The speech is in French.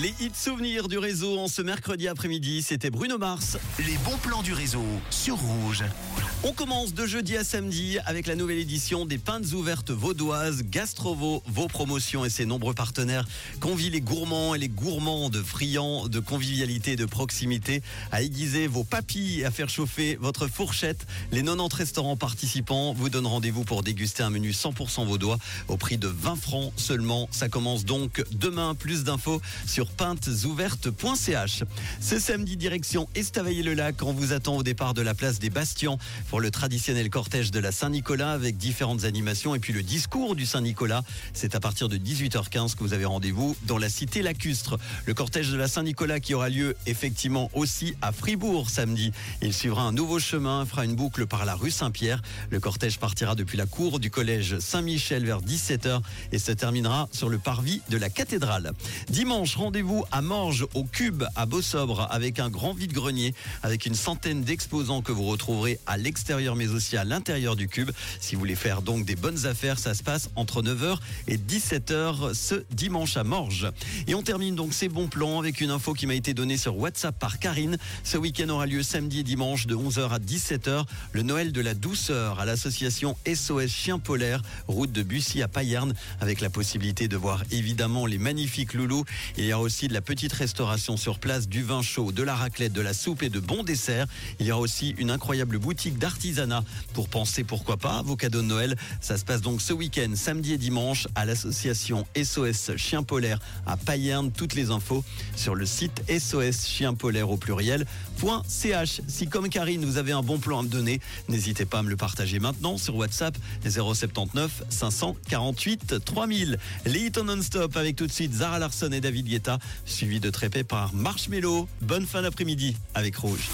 Les hits souvenirs du réseau en ce mercredi après-midi, c'était Bruno Mars. Les bons plans du réseau sur Rouge. On commence de jeudi à samedi avec la nouvelle édition des Pintes ouvertes vaudoises, Gastrovo, vos promotions et ses nombreux partenaires convient les gourmands et les gourmandes friands de convivialité et de proximité à aiguiser vos papilles et à faire chauffer votre fourchette. Les 90 restaurants participants vous donnent rendez-vous pour déguster un menu 100% vaudois au prix de 20 francs seulement. Ça commence donc demain. Plus d'infos sur pintesouvertes.ch. Ce samedi, direction Estavayer-le-Lac. On vous attend au départ de la place des Bastions pour le traditionnel cortège de la Saint-Nicolas avec différentes animations et puis le discours du Saint-Nicolas. C'est à partir de 18h15 que vous avez rendez-vous dans la cité lacustre. Le cortège de la Saint-Nicolas qui aura lieu effectivement aussi à Fribourg samedi. Il suivra un nouveau chemin, fera une boucle par la rue Saint-Pierre. Le cortège partira depuis la cour du collège Saint-Michel vers 17h et se terminera sur le parvis de la cathédrale. Dimanche, rendez-vous à Morges au Cube à Beausobre avec un grand vide-grenier avec une centaine d'exposants que vous retrouverez à l'extérieur mais aussi à l'intérieur du cube. Si vous voulez faire donc des bonnes affaires, ça se passe entre 9h et 17h ce dimanche à Morges. Et on termine donc ces bons plans avec une info qui m'a été donnée sur WhatsApp par Karine. Ce week-end aura lieu samedi et dimanche de 11h à 17h le Noël de la douceur à l'association SOS Chien Polaire, route de Bussy à Payerne, avec la possibilité de voir évidemment les magnifiques loulous. Il y aussi de la petite restauration sur place, du vin chaud, de la raclette, de la soupe et de bons desserts. Il y aura aussi une incroyable boutique d'art artisanat pour penser pourquoi pas vos cadeaux de Noël. Ça se passe donc ce week-end, samedi et dimanche, à l'association SOS Chien Polaire à Payerne. Toutes les infos sur le site SOS Chien Polaire au pluriel. .ch. Si comme Karine, vous avez un bon plan à me donner, n'hésitez pas à me le partager maintenant sur WhatsApp 079 548 3000. Les hits non-stop avec tout de suite Zara Larson et David Guetta, suivi de très par Marshmello. Bonne fin d'après-midi avec Rouge.